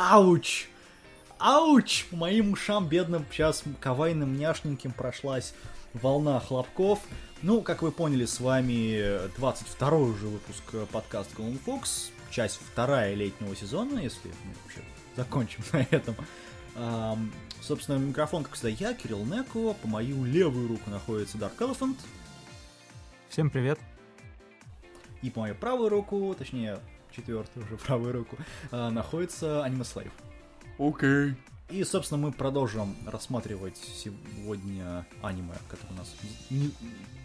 Ауч! Ауч! По моим ушам бедным сейчас кавайным няшненьким прошлась волна хлопков. Ну, как вы поняли, с вами 22 уже выпуск подкаста Golden Fox, часть вторая летнего сезона, если мы вообще закончим на этом. Um, собственно, микрофон, как всегда, я, Кирилл Неко, по мою левую руку находится Dark Elephant. Всем привет. И по мою правую руку, точнее, четвертую уже правую руку, uh, находится Anime Slave. Окей. Okay. И, собственно, мы продолжим рассматривать сегодня аниме, которое у нас... Не,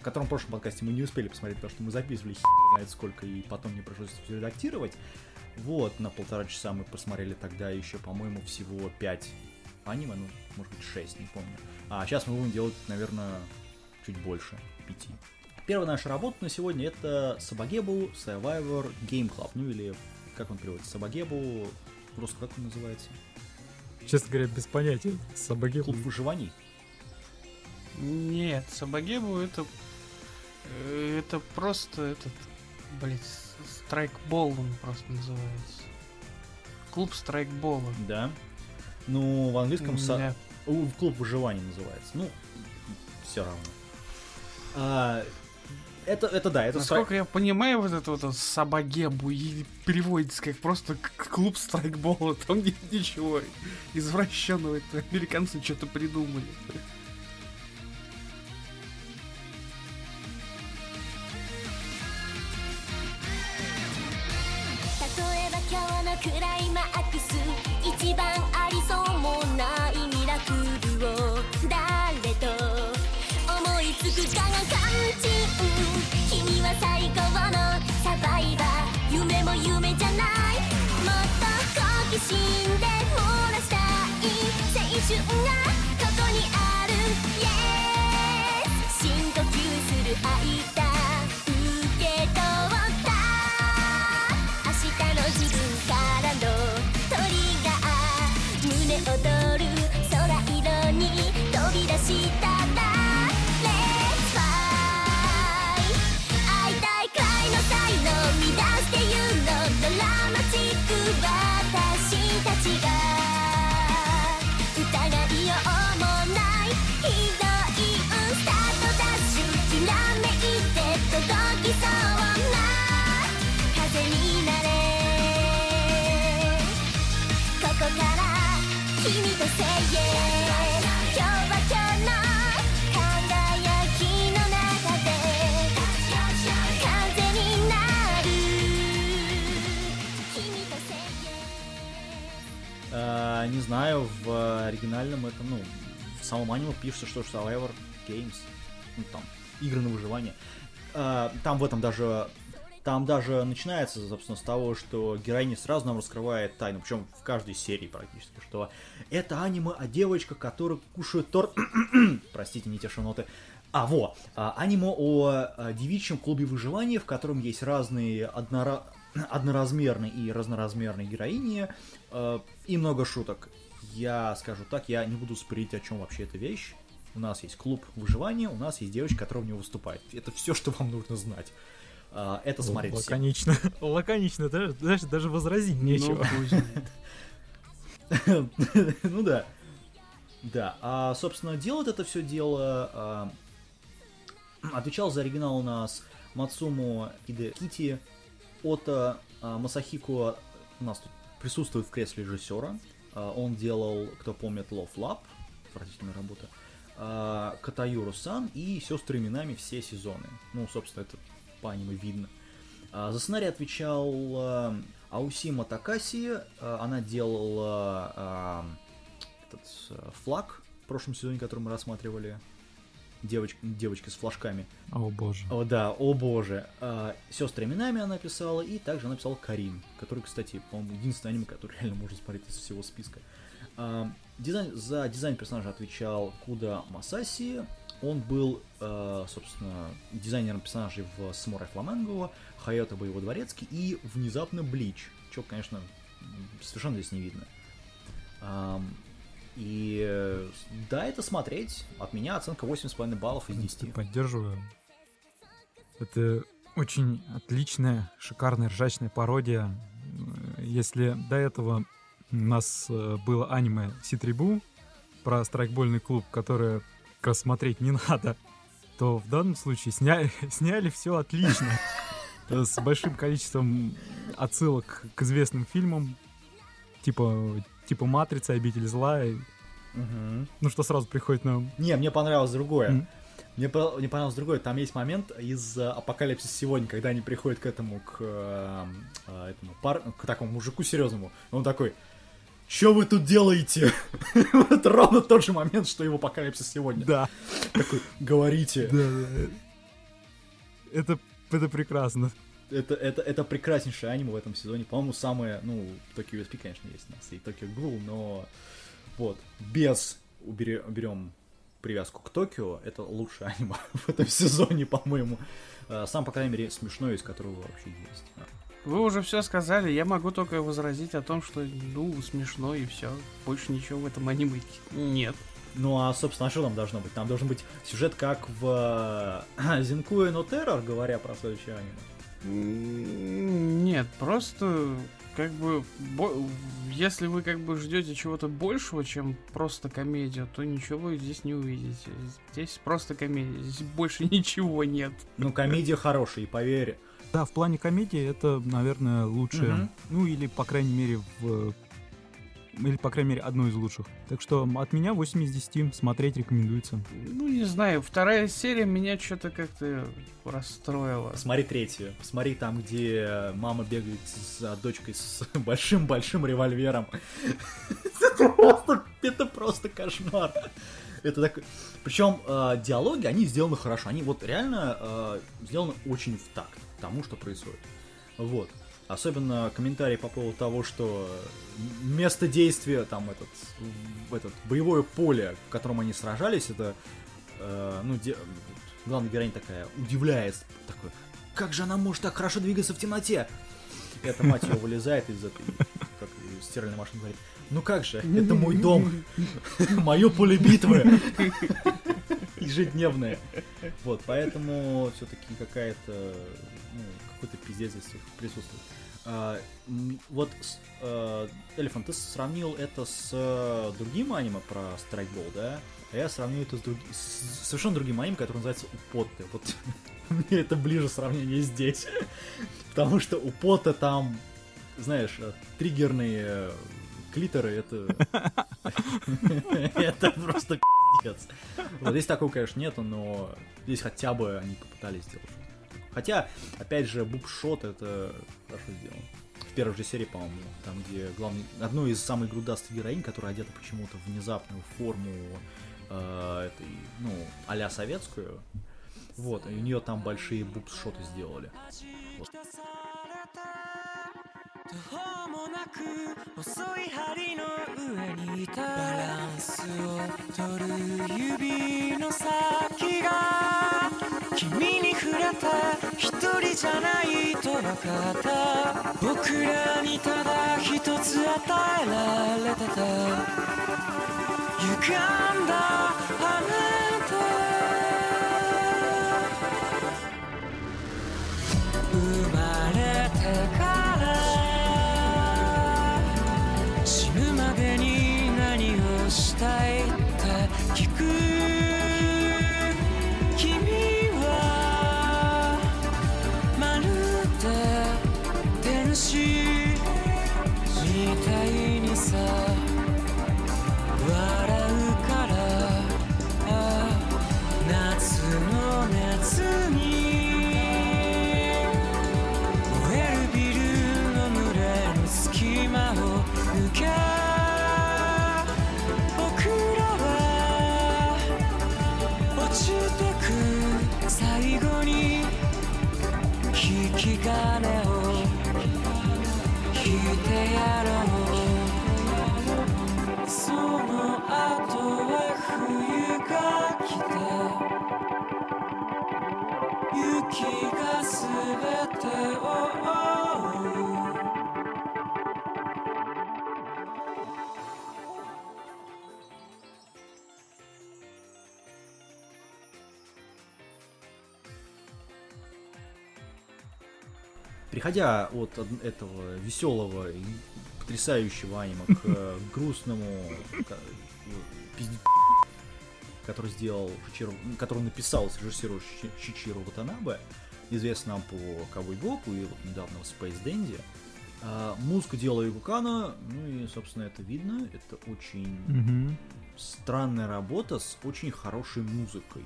в котором в прошлом подкасте мы не успели посмотреть, потому что мы записывали хер знает сколько, и потом мне пришлось все редактировать. Вот, на полтора часа мы посмотрели тогда еще, по-моему, всего 5 аниме, ну, может быть, 6, не помню. А сейчас мы будем делать, наверное, чуть больше, 5. Первая наша работа на сегодня это Сабагебу Survivor Game Club, ну или, как он переводится, Сабагебу, просто как он называется? Честно говоря, без понятия. Сабагебу. Клуб выживаний? Нет, Сабагебу это... э, Это просто этот... Блин, страйкбол он просто называется. Клуб страйкбола. Да. Ну, в английском... У- Клуб выживания называется. Ну, все равно. А, это, это да, это Насколько я понимаю, вот это вот Сабагебу и переводится как просто клуб страйкбола. Там нет ничего извращенного. Это американцы что-то придумали. Не знаю, в оригинальном это, ну, в самом аниме пишется, что Survivor Games, ну, там, игры на выживание. А, там в этом даже, там даже начинается, собственно, с того, что героиня сразу нам раскрывает тайну, причем в каждой серии практически, что это аниме о девочках, которые кушают торт, простите, не те шаноты, а, во, а, аниме о, девичьем клубе выживания, в котором есть разные однора... одноразмерные и разноразмерные героини, э, и много шуток. Я скажу так, я не буду спорить, о чем вообще эта вещь. У нас есть клуб выживания, у нас есть девочка, которая в него выступает. Это все, что вам нужно знать. А, Это смотреть. Лаконично. Лаконично, даже, даже, даже возразить нечего. Ну, пусть. Ну да. Да, а, собственно, делает это все дело... а, отвечал за оригинал у нас Мацуму Иде Кити, Ото а, Масахико у нас тут присутствует в кресле режиссера. А, он делал, кто помнит, Love Lab, отвратительная работа. А, Катаюру Сан и сестры именами все сезоны. Ну, собственно, это по аниме видно. А, За сценарий отвечал а, Аусима Такаси. А, Она делала а, этот а, флаг в прошлом сезоне, который мы рассматривали. Девочка, девочка с флажками. О боже. О, да, о боже. А, Сестры именами она писала, и также она писала Карин, который, кстати, по-моему, единственный аниме, который реально можно смотреть из всего списка. А, дизайн, за дизайн персонажа отвечал Куда Масаси. Он был, э, собственно, дизайнером персонажей в Самурай Фламенго, Хайото Боевой Дворецкий и внезапно Блич. Чего, конечно, совершенно здесь не видно. И э, да, это смотреть. От меня оценка 8,5 баллов из 10. Поддерживаю. Это Очень отличная, шикарная, ржачная пародия. Э, Если до этого у нас э, было аниме Ситрибу про страйкбольный клуб, которое как не надо, то в данном случае сняли, сняли все отлично. С большим количеством отсылок к известным фильмам, типа, типа «Матрица», «Обитель зла», и- Мгм. ну что сразу приходит на ум. Не, мне понравилось другое. М. Мне, мне понравилось другое. Там есть момент из э, Апокалипсис сегодня, когда они приходят к этому, к э, э, этому пар... к такому мужику серьезному. Он такой, что вы тут делаете? Вот ровно тот же момент, что и в Апокалипсис сегодня. Да, Такой, говорите. да, да. Это, это прекрасно. Это, это, это прекраснейшее аниме в этом сезоне. По-моему, самое, ну, Токио USP, конечно, есть у нас, и Токио Гул, но вот, без убере- уберем привязку к Токио, это лучшее аниме в этом сезоне, по-моему. Э, Сам, по крайней мере, смешной, из которого вообще есть. Вы уже все сказали, я могу только возразить о том, что, ну, смешно и все. Больше ничего в этом аниме нет. Ну, а, собственно, а что там должно быть? Там должен быть сюжет, как в э, Зинкуэ но Террор, говоря про следующее аниме. Нет, просто как бы бо- если вы как бы ждете чего-то большего, чем просто комедию, то ничего вы здесь не увидите. Здесь просто комедия, здесь больше ничего нет. Ну, комедия хорошая, поверь. Да, в плане комедии это, наверное, лучшее. Мгм. Ну, или, по крайней мере, в... Или, по крайней мере, одно из лучших. Так что от меня 8 из 10 смотреть рекомендуется. Ну, не знаю, вторая серия меня что-то как-то расстроила. Посмотри третью. Посмотри там, где мама бегает за дочкой с большим-большим револьвером. Это просто, это просто кошмар. Это так... Причем э, диалоги, они сделаны хорошо. Они вот реально э, сделаны очень в такт тому, что происходит. Вот. Особенно комментарии по поводу того, что место действия, там, этот, этот боевое поле, в котором они сражались, это, э, ну, де- главная героиня такая удивляется, такой, как же она может так хорошо двигаться в темноте? И эта мать ее вылезает из этой, как стиральной машины, говорит, ну как же, это мой дом, мое поле битвы, ежедневное. Вот, поэтому все-таки какая-то, ну, какой-то пиздец здесь присутствует. А, вот, э, Элефант, ты сравнил это с э, другим аниме про страйкбол, да? А я сравнил это с, друг- с совершенно другим аниме, которое называется Употты. Вот мне это ближе сравнение здесь. Потому что у Пота там, знаешь, э, триггерные э, клиторы, это... Это просто пиздец. Вот здесь такого, конечно, нету, но здесь хотя бы они попытались сделать. Хотя, опять же, бубшот это хорошо сделано. В первой же серии, по-моему, там, где главный, одну из самых грудастых героинь, которая одета почему-то в внезапную форму э, этой, ну, а советскую. Вот, и у нее там большие бубшоты сделали. Вот. 途方もなく細い針の上にいたバランスを取る指の先が 君に触れた一人じゃないと分かった。僕らにただ一つ与えられてた。歪んだ переходя от этого веселого и потрясающего аниме к э, грустному пизде- который сделал Шичиро, который написал, срежиссировал Шичиро Ватанабе, известный нам по Кавой Бопу и вот недавно в Space Dandy. А, музыку делал Игукана, ну и, собственно, это видно. Это очень странная работа с очень хорошей музыкой.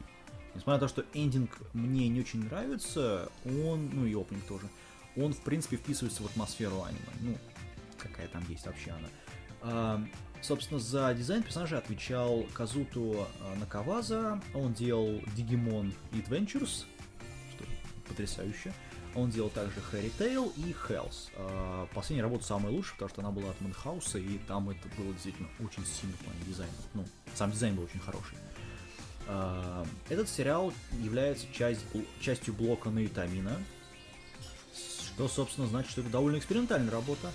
Несмотря на то, что эндинг мне не очень нравится, он, ну и опенинг тоже, он, в принципе, вписывается в атмосферу аниме. Ну, какая там есть вообще она. А, собственно, за дизайн персонажа отвечал Казуту а, Накаваза. Он делал Digimon Adventures, что потрясающе. Он делал также Fairy Tail и Hells. А, Последняя работа самая лучшая, потому что она была от Манхауса, и там это было действительно очень сильно в плане дизайна. Ну, сам дизайн был очень хороший. Этот сериал является часть, частью блока Наитамина, что, собственно, значит, что это довольно экспериментальная работа.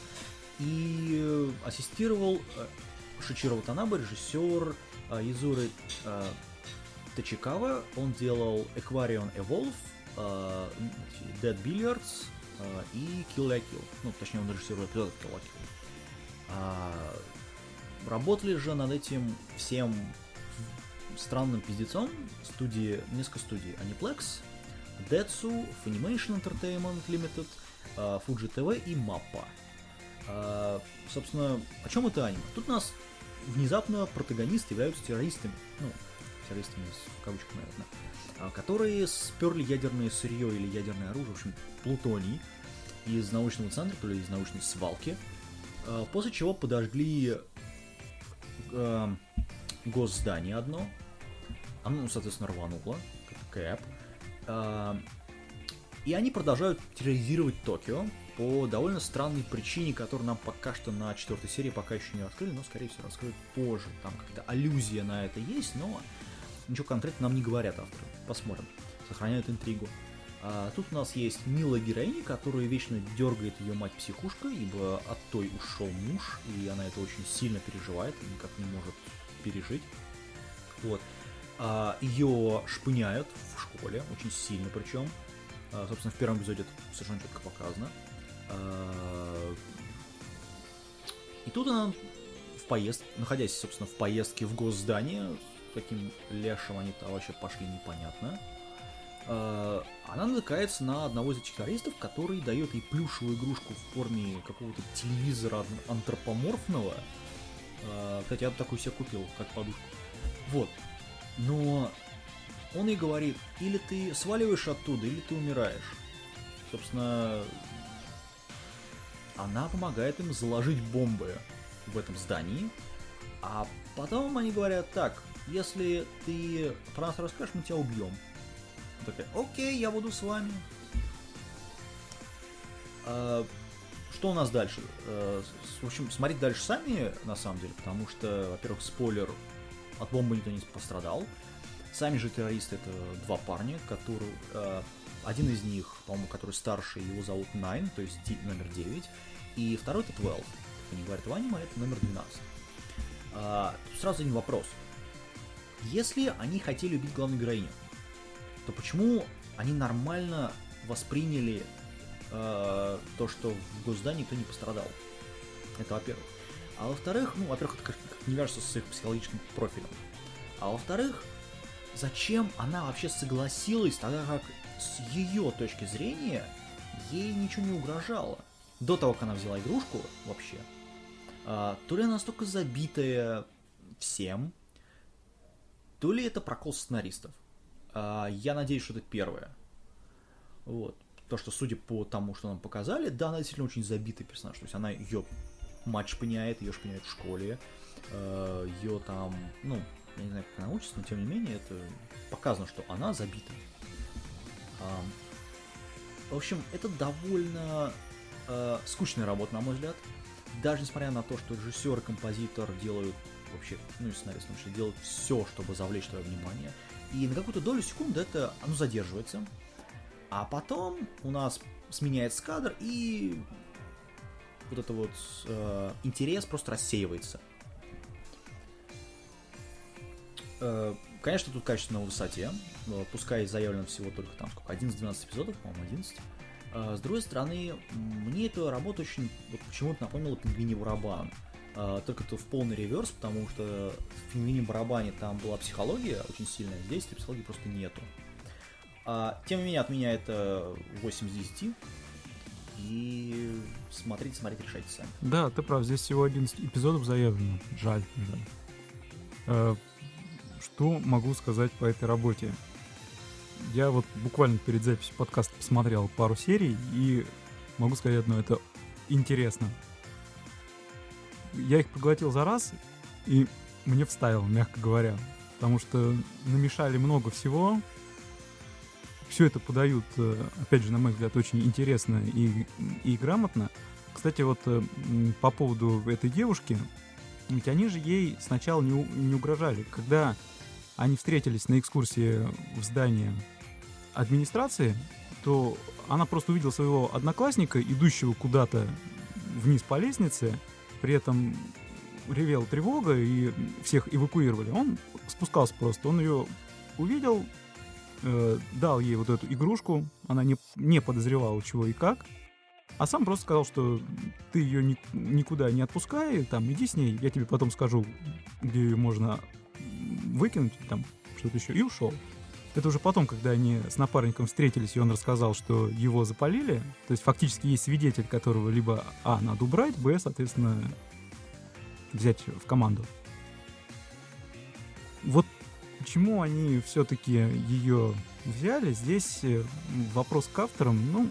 И э, ассистировал э, Шичиро Ватанабе, режиссер э, Изуры Тачикава. Он делал Aquarion Evolve, Dead Billiards и Kill la Kill. Ну, точнее, он режиссирует эпизод Kill la Kill. А, работали же над этим всем странным пиздецом студии, несколько студий. Aniplex, Detsu, Funimation Entertainment Limited, Fuji TV и Mappa. А, собственно, о чем это аниме? Тут у нас внезапно протагонисты являются террористами, ну, террористами в кавычках, наверное, а, которые сперли ядерное сырье или ядерное оружие, в общем, плутоний, из научного центра, то ли из научной свалки, а, после чего подожгли э, госздание одно, оно, соответственно, рвануло, как кэп, А, и они продолжают терроризировать Токио по довольно странной причине, которую нам пока что на четвертой серии пока еще не раскрыли, но, скорее всего, раскроют позже. Там какая-то аллюзия на это есть, но ничего конкретно нам не говорят авторы. Посмотрим. Сохраняют интригу. А, тут у нас есть милая героиня, которую вечно дергает ее мать-психушка, ибо от той ушел муж, и она это очень сильно переживает, и никак не может пережить. Вот. А, ее шпыняют в школе, очень сильно причем. А, собственно, в первом эпизоде это совершенно четко показано. А, И тут она в поездке, находясь, собственно, в поездке в госздание, каким лешим они-то вообще пошли, непонятно, а, она натыкается на одного из этих террористов, который дает ей плюшевую игрушку в форме какого-то телевизора ан- антропоморфного. Кстати, я бы такой себе купил, как подушку. Вот. Но он ей говорит, или ты сваливаешь оттуда, или ты умираешь. Собственно, она помогает им заложить бомбы в этом здании, а потом они говорят, так, если ты про нас расскажешь, мы тебя убьем. Она такая, окей, я буду с вами. А, что у нас дальше? С- В общем, смотреть дальше сами, на самом деле, потому что, во-первых, спойлер, от бомбы никто не пострадал. Сами же террористы это два парня, которые... э, один из них, по-моему, который старше, его зовут Найн, то есть номер 9. И второй это 12. Как они говорят в аниме, это номер 12. А, сразу один вопрос. Если они хотели убить главную героиню, то почему они нормально восприняли э, то, что в госздании никто не пострадал? Это во-первых. А во-вторых, ну, во-первых, это как, как мне кажется, с их психологическим профилем. А во-вторых, зачем она вообще согласилась, тогда как с ее точки зрения ей ничего не угрожало. До того, как она взяла игрушку вообще, а, то ли она настолько забитая всем, то ли это прокол сценаристов. А, я надеюсь, что это первое. Вот. То, что судя по тому, что нам показали, да, она действительно очень забитый персонаж. То есть она ее мать шпыняет, ее шпыняют в школе, ее там, ну, я не знаю, как она учится, но тем не менее это показано, что она забита. Ам, В общем, это довольно э, скучная работа, на мой взгляд. Даже несмотря на то, что режиссер и композитор делают вообще, ну и сценарист, потому что делают все, чтобы завлечь твое внимание. И на какую-то долю секунды это оно задерживается. А потом у нас сменяется кадр, и вот это вот э, интерес просто рассеивается. Конечно, тут качество на высоте. Э, Пускай заявлено всего только там сколько, 11-12 эпизодов, по-моему, 11. А, С другой стороны, мне эта работа очень вот почему-то напомнила «Пингвиний барабан». Только то в полный реверс, потому что в «Пингвине барабане» там была психология очень сильная, здесь этой психологии просто нету. А, Тем не менее, от меня это 8 из 10. И смотреть, смотреть, решайте сами. Да, ты прав, здесь всего 11 эпизодов заявлено. Жаль, жаль. Что могу сказать по этой работе? Я вот буквально перед записью подкаста посмотрел пару серий и могу сказать одно, это интересно. Я их проглотил за раз, и мне вставило, мягко говоря. Потому что намешали много всего. Все это подают, э, опять же, на мой взгляд, очень интересно и, и грамотно. Кстати, вот э, по поводу этой девушки, ведь они же ей сначала не, не угрожали. Когда они встретились на экскурсии в здании администрации, то она просто увидела своего одноклассника, идущего куда-то вниз по лестнице, при этом ревела тревога, и всех эвакуировали. Он спускался просто, он ее увидел, э, дал ей вот эту игрушку, она не, не подозревала, чего и как, а сам просто сказал, что ты ее ни- никуда не отпускай, там, иди с ней, я тебе потом скажу, где ее можно выкинуть, там, что-то еще, и ушел. Это уже потом, когда они с напарником встретились, и он рассказал, что его запалили, то есть фактически есть свидетель, которого либо, а, надо убрать, б, соответственно, взять в команду. Вот почему они все-таки ее взяли, здесь э, вопрос к авторам, ну,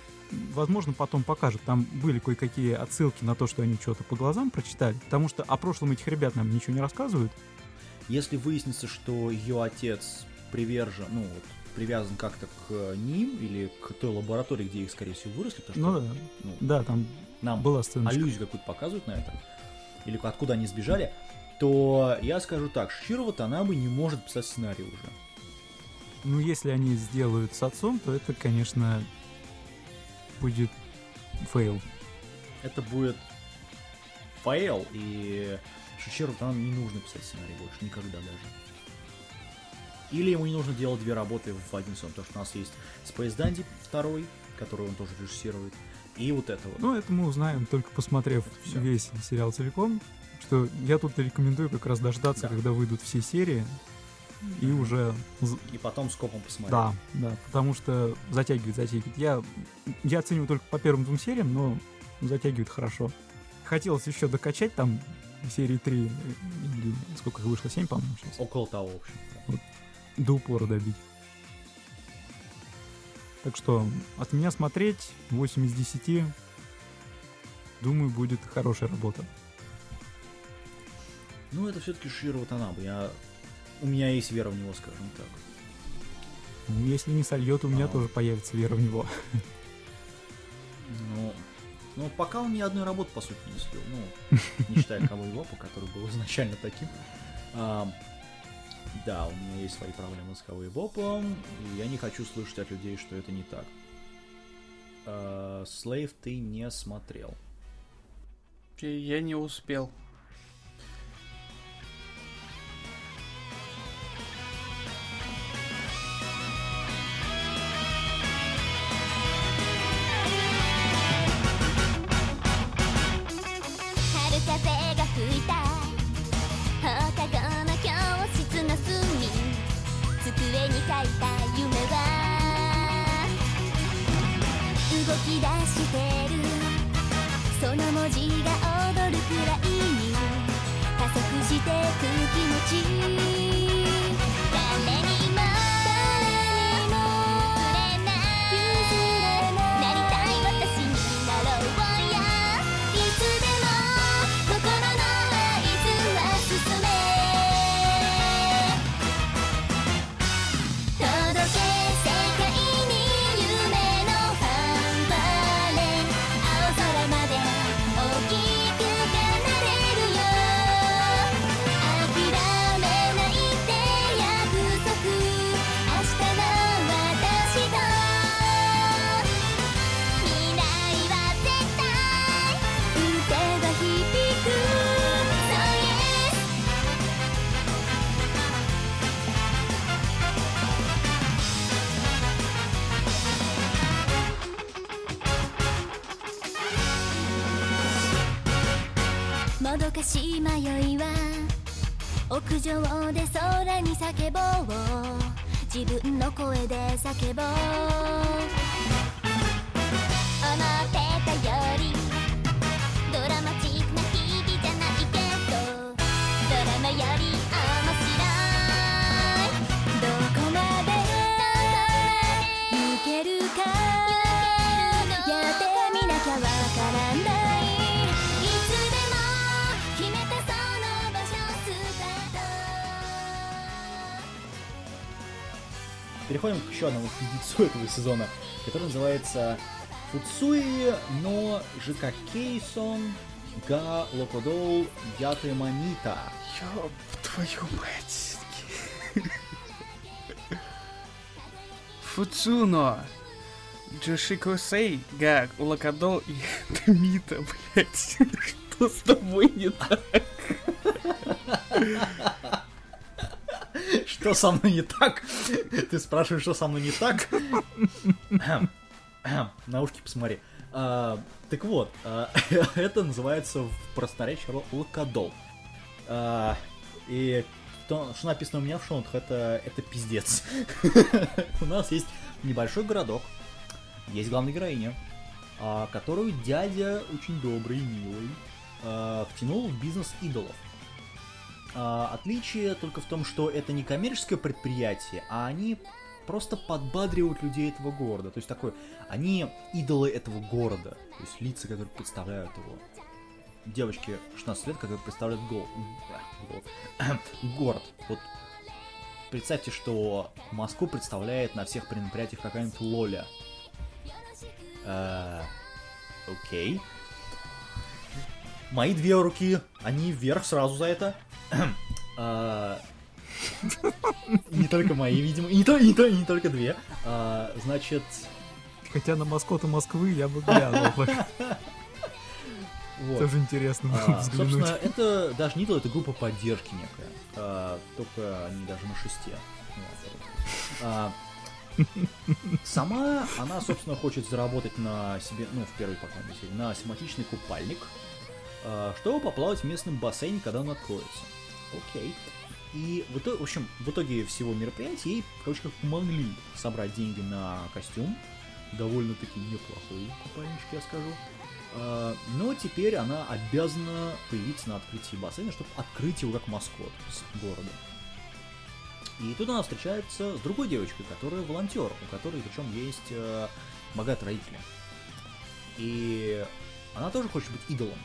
возможно, потом покажут. Там были кое-какие отсылки на то, что они что-то по глазам прочитали, потому что о прошлом этих ребят нам ничего не рассказывают. Если выяснится, что ее отец привержен, ну вот, привязан как-то к ним или к той лаборатории, где их, скорее всего, выросли, потому Ну что да, ну, да, там нам была сцена. аллюзию какую-то показывают на это, или откуда они сбежали, то я скажу так, Широва Танабы не может писать сценарий уже. Ну, если они сделают с отцом, то это, конечно, будет фейл. Это будет фейл, и Шичеру Танабе не нужно писать сценарий больше, никогда даже. Или ему не нужно делать две работы в один сон, потому что у нас есть Space Dandy второй, который он тоже режиссирует, и вот это вот. Ну, это мы узнаем, только посмотрев Всё. весь сериал целиком. Что я тут рекомендую как раз дождаться, Да. когда выйдут все серии, и уже... з- И потом скопом посмотреть. Да, да, потому что затягивает, затягивает. Я, я оцениваю только по первым двум сериям, но затягивает хорошо. Хотелось еще докачать там серии 3, или сколько их вышло, 7, по-моему, сейчас. Около того, в общем. до упора добить. Так что от меня смотреть 8 из 10. Думаю, будет хорошая работа. Ну, это все-таки Широ Ватанабе. Я... У меня есть вера в него, скажем так. Ну, Если не сольет, у меня А. тоже появится вера в него. Ну, ну, пока он ни одной работы, по сути, не слил. Ну, не считая Кого Вопа, который был изначально таким. Ам, да, у меня есть свои проблемы с Кого Вопом, и я не хочу слышать от людей, что это не так. А, ты не смотрел. Я не успел.「屋上で空に叫ぼう。自分の声で叫ぼう。Переходим к еще одному фидицу этого сезона, который называется Фуцуи но Жикакейсон га Локодол Яты Манита. Ёб твою мать. Фуцуно. Джошикосей, Гак, Лакадол и Томита, блядь. Что с тобой не так? Что со мной не так? Ты спрашиваешь, что со мной не так? Наушки посмотри. А, так вот, а, это называется в просторечии ло- локодол. А, и то, что написано у меня в шонтах, это, это пиздец. У нас есть небольшой городок, есть главная героиня, которую дядя очень добрый и милый втянул в бизнес идолов. А, отличие только в том, что это не коммерческое предприятие, а они просто подбадривают людей этого города. То есть такой, они идолы этого города, то есть лица, которые представляют его. Девочки 16 лет, которые представляют гол... город. Вот представьте, что Москву представляет на всех мероприятиях какая-нибудь Лоля. Э, Окей. Мои две руки, они вверх сразу за это. А, Не только мои, видимо. И Не, то- не, то- не только две. А, Значит, Хотя на маскота Москвы я бы глянул. вот. Тоже интересно А, взглянуть. собственно, это даже не то, это группа поддержки некая. А, только они даже на шесте. А, сама она, собственно, хочет заработать на себе, ну, в первой, по крайней мере, на симпатичный купальник, а, чтобы поплавать в местном бассейне, когда он откроется. Окей. И в итоге, в общем, в итоге всего мероприятия ей, в кавычках, помогли собрать деньги на костюм. Довольно-таки неплохой купальничек, я скажу. А, Но теперь она обязана появиться на открытии бассейна, чтобы открыть его как маскот с города. И тут она встречается с другой девочкой, которая волонтер, у которой причем есть э, богатые родители. И она тоже хочет быть идолом.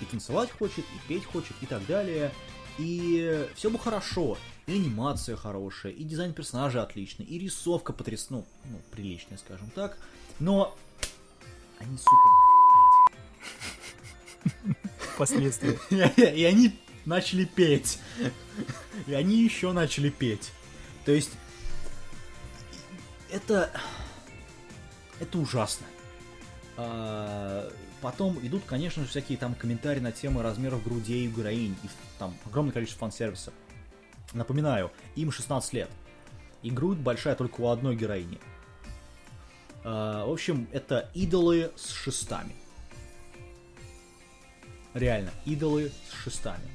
И танцевать хочет, и петь хочет, и так далее. И все бы хорошо. И анимация хорошая, и дизайн персонажа отличный, и рисовка потряс... ну, ну, приличная, скажем так. Но они, сука, Последствия. И они начали петь. И они еще начали петь. То есть, это... Это ужасно. Потом идут, конечно же, всякие там комментарии на темы размеров грудей героинь. И там огромное количество фан-сервиса. Напоминаю, им 16 лет. И грудь большая только у одной героини. А, В общем, это идолы с шестами. Реально, идолы с шестами.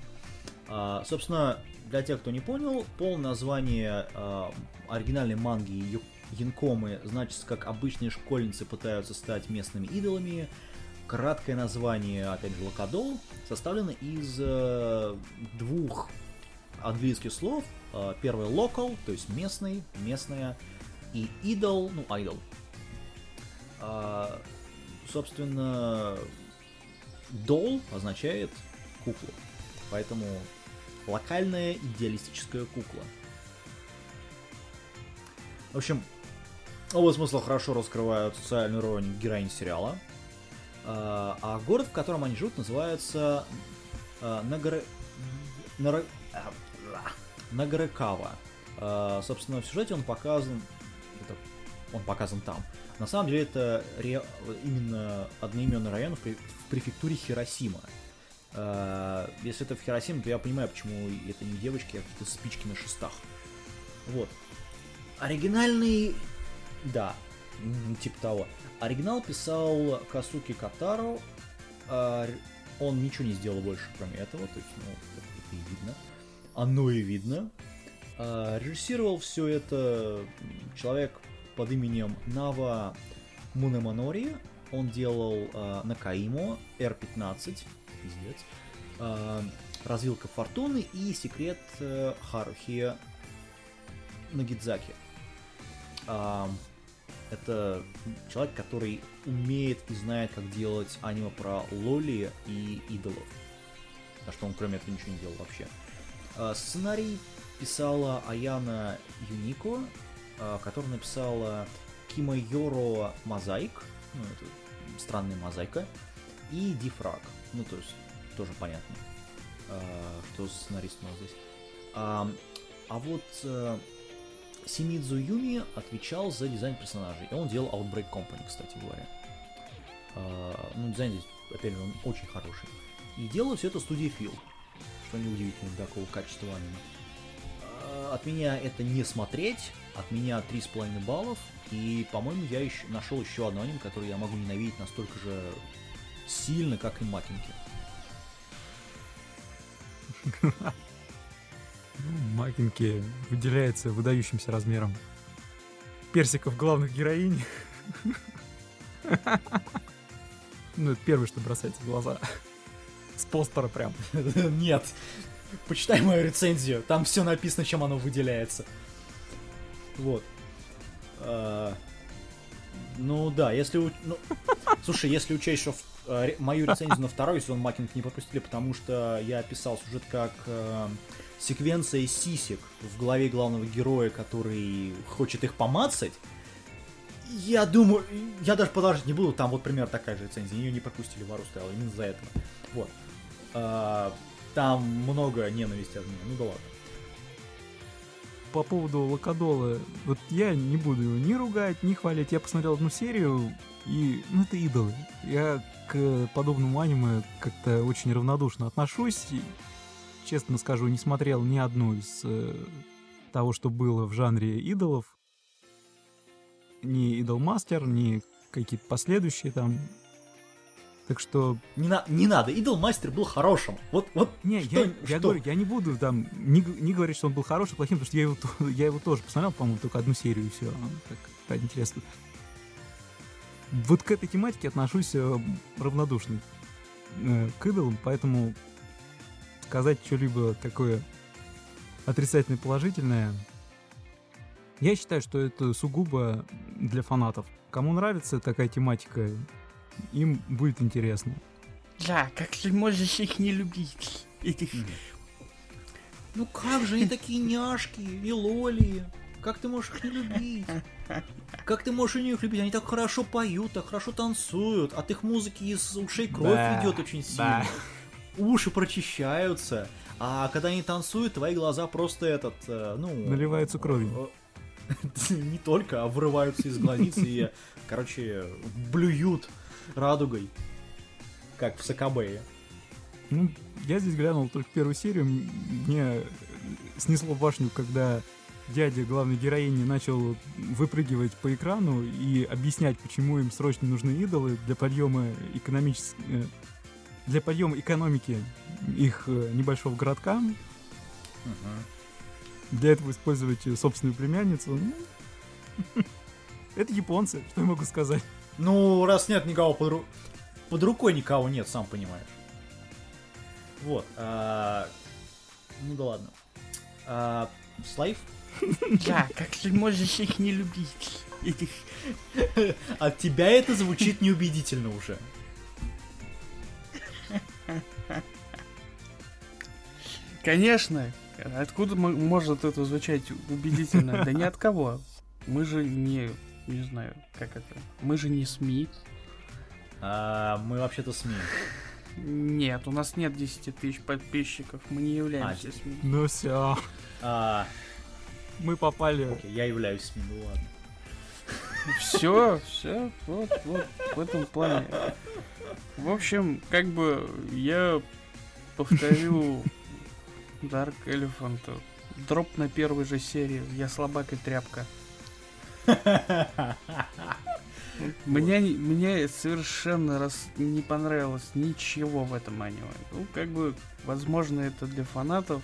А, собственно, для тех, кто не понял, полное название а, оригинальной манги Янкомы значится как обычные школьницы пытаются стать местными идолами. Краткое название, опять же, Локадол, составлено из э, двух английских слов. Э, Первое local, то есть местный, местная, и идол, ну, idol. А, собственно, дол означает куклу. Поэтому локальная идеалистическая кукла. В общем, оба смысла хорошо раскрывают социальную роль героинь сериала. А а город, в котором они живут, называется а, Нагаре... Нара- а, Собственно, в сюжете он показан... это он показан там. На самом деле это ре- именно одноименный район в, пре- в префектуре Хиросима. Если это в Хиросиме, то я понимаю, почему это не девочки, а какие-то спички на шестах. Вот. Оригинальный... Да, типа того. Оригинал писал Касуки Катаро, а, он ничего не сделал больше, кроме этого, то есть, ну, это, и видно. Оно и видно. А, режиссировал все это человек под именем Нава Мунеманори. Он делал а, Накаимо, R15, пиздец, Развилка Фортуны и Секрет э, Харухи Нагидзаки. Это человек, который умеет и знает, как делать аниме про лоли и идолов. А что он кроме этого ничего не делал вообще. А, Сценарий писала Аяна Юнико, а, которая написала Кимайоро Мозаик, ну это странная мозаика, и Дифраг, ну то есть тоже понятно, кто сценарист у нас здесь. А, а вот э, Симидзу Юми отвечал за дизайн персонажей, и он делал Outbreak Company, кстати говоря. А, ну, дизайн здесь, опять же, он очень хороший. И делал все это студия Фил, что неудивительно для такого качества аниме. А, От меня это не смотреть, от меня 3,5 баллов, и, по-моему, я еще нашел еще одно аниме, которое я могу ненавидеть настолько же сильно, как и Макинки. Макинки выделяется выдающимся размером персиков главных героинь. Ну, это первое, что бросается в глаза. С постера прям. Нет. Почитай мою рецензию. Там все написано, чем оно выделяется. Вот. А, Ну да, если... у- ну, Слушай, если учесть, что ре- мою рецензию на второй сезон Макинг не пропустили, потому что я описал сюжет как э, секвенция сисек в голове главного героя, который хочет их помацать. Я думаю, я даже продолжать не буду, там вот примерно такая же рецензия, ее не пропустили в Ару именно за этого. Вот. А, Там много ненависти от меня, ну да ладно. По поводу Локадола, вот я не буду его ни ругать, ни хвалить. Я посмотрел одну серию, и, ну, это идолы. Я к подобному аниме как-то очень равнодушно отношусь. Честно скажу, не смотрел ни одну из э, того, что было в жанре идолов. Ни Идолмастер, ни какие-то последующие там. Так что Не, на- не надо, Идол Мастер был хорошим. Вот, вот, не, Что- я, я что? говорю, я не буду там не, не говорить, что он был хороший, плохим, потому что я его, я его тоже посмотрел, по-моему, только одну серию и все. Так, ради интересно. Вот к этой тематике отношусь э, равнодушно э, к идолам, поэтому сказать что-либо такое отрицательное, положительное, я считаю, что это сугубо для фанатов. Кому нравится такая тематика, им будет интересно. Да, как ты можешь их не любить? Этих... Ну как же, они такие няшки и лоли. Как ты можешь их не любить? Как ты можешь их любить? Они так хорошо поют, так хорошо танцуют. От их музыки из ушей кровь Да, идет очень сильно. Уши прочищаются. А когда они танцуют, твои глаза просто этот, э, ну... Наливаются кровью. э, Не только, а вырываются из глазниц и, короче, блюют радугой. Как в Сакабее. Ну, я здесь глянул только первую серию. Мне снесло башню, когда дядя главной героини начал выпрыгивать по экрану и объяснять, почему им срочно нужны идолы для подъема экономической для подъема экономики их э, небольшого городка. Для этого использовать собственную племянницу. Ну, Это японцы, что я могу сказать. Ну, раз нет никого под, ру- под рукой никого нет, сам понимаешь. Вот. а, Ну да ладно. А, Слайв? Да, как ты можешь их не любить? Этих... От тебя это звучит неубедительно уже. Конечно. Откуда мо- может это звучать убедительно? Да ни от кого. Мы же не... Не знаю, как это. Мы же не СМИ. А, мы вообще-то СМИ. Нет, у нас нет 10 тысяч подписчиков. Мы не являемся А, СМИ. Ну все, А, мы попали. окей, я являюсь СМИ, ну ладно. Все, все, вот, вот, в этом плане. В общем, как бы я повторю Dark Elephant. Дроп на первой же серии. Я слабак и тряпка. Мне, мне совершенно раз не понравилось ничего в этом аниме. Ну, как бы, возможно, это для фанатов.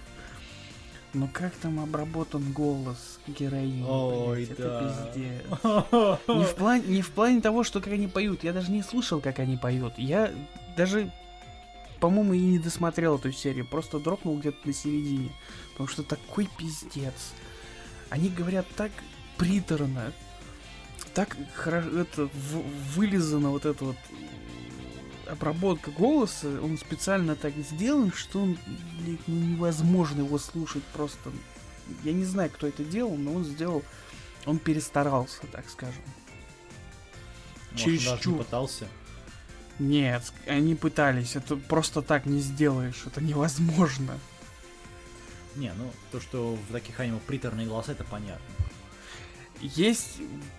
Но как там обработан голос героини? Ой, блядь, да. Это пиздец. Не в, плане, не в плане того, что как они поют. Я даже не слышал, как они поют. Я даже, по-моему, и не досмотрел эту серию. Просто дропнул где-то на середине. Потому что такой пиздец. Они говорят так приторно. Так хорошо, это в- вылизано вот это вот обработка голоса, он специально так сделан, что он, блядь, ну, невозможно его слушать просто. Я не знаю, кто это делал, но он сделал, он перестарался, так скажем. Может, даже не пытался. Нет, они пытались, это просто так не сделаешь, это невозможно. Не, ну, то, что в таких аниме приторные голоса, это понятно. Есть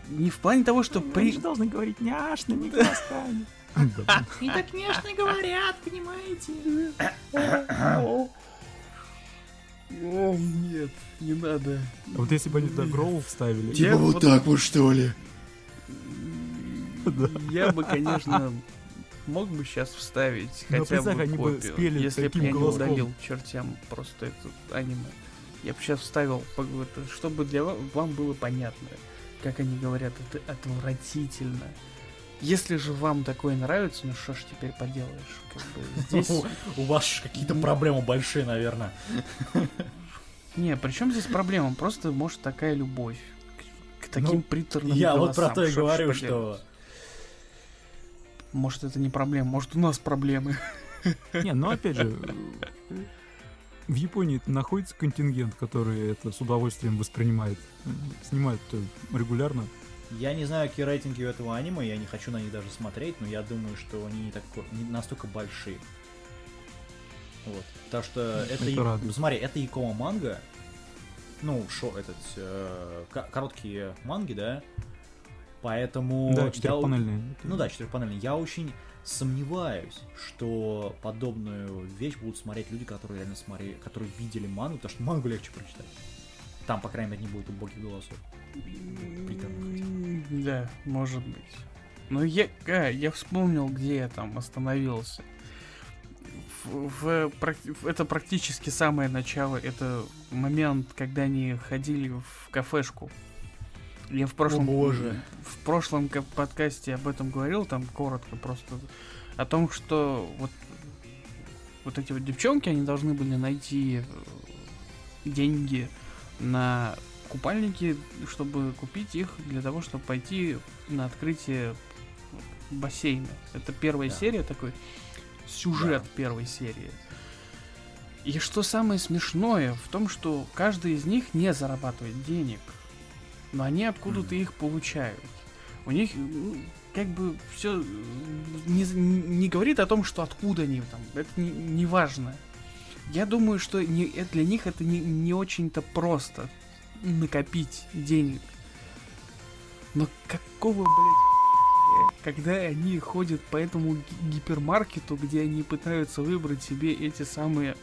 не в плане того, что при... должны говорить няшными голосами. И так нежно говорят, понимаете? О, нет, не надо. Вот если бы они туда Гроул вставили. Я Типа вот вот- так вот, что ли? Я бы, конечно, мог бы сейчас вставить Но хотя бы они бы копию, спели если бы я не удалил чертям просто это аниме. Я бы сейчас вставил, чтобы для ва- вам было понятно, как они говорят, это отвратительно. Если же вам такое нравится, ну что ж теперь поделаешь? Как бы здесь... У вас какие-то проблемы большие, наверное. Не, при чем здесь проблема? Просто, может, такая любовь к, к таким Ну, приторным Я вот про голосам. то и Что говорю, поделать? что... Может, это не проблема, может, у нас проблемы. Не, ну опять же, в Японии находится контингент, который это с удовольствием воспринимает. Снимают это регулярно. Я не знаю, какие рейтинги у этого аниме, я не хочу на них даже смотреть, но я думаю, что они не, тако- не настолько большие. Вот. Потому что это... Это и- радует. Смотри, это Якома манга. Ну, шо, этот... э, ко- короткие манги, да? Поэтому... Да, я четырехпанельные. Ну да, четырехпанельный. Я очень сомневаюсь, что подобную вещь будут смотреть люди, которые реально смотрели, которые видели мангу, потому что мангу легче прочитать. Там, по крайней мере, не будет убогих голосов. Приторных Да, может быть. Но я, а, я вспомнил, где я там остановился. В, в в- это практически самое начало. Это момент, когда они ходили в кафешку. Я в прошлом, боже. в прошлом ка- подкасте об этом говорил, там коротко просто о том, что вот вот эти вот девчонки, они должны были найти э, деньги на купальники, чтобы купить их для того, чтобы пойти на открытие бассейна. Это первая Да. серия такой сюжет Да. первой серии. И что самое смешное в том, что каждый из них не зарабатывает денег, но они откуда-то Мгм. их получают. У них ну, как бы все не, не говорит о том, что откуда они там. Это не, не важно. Я думаю, что не, э, для них это не, не очень-то просто накопить денег. Но какого, блядь, когда они ходят по этому ги- гипермаркету, где они пытаются выбрать себе эти самые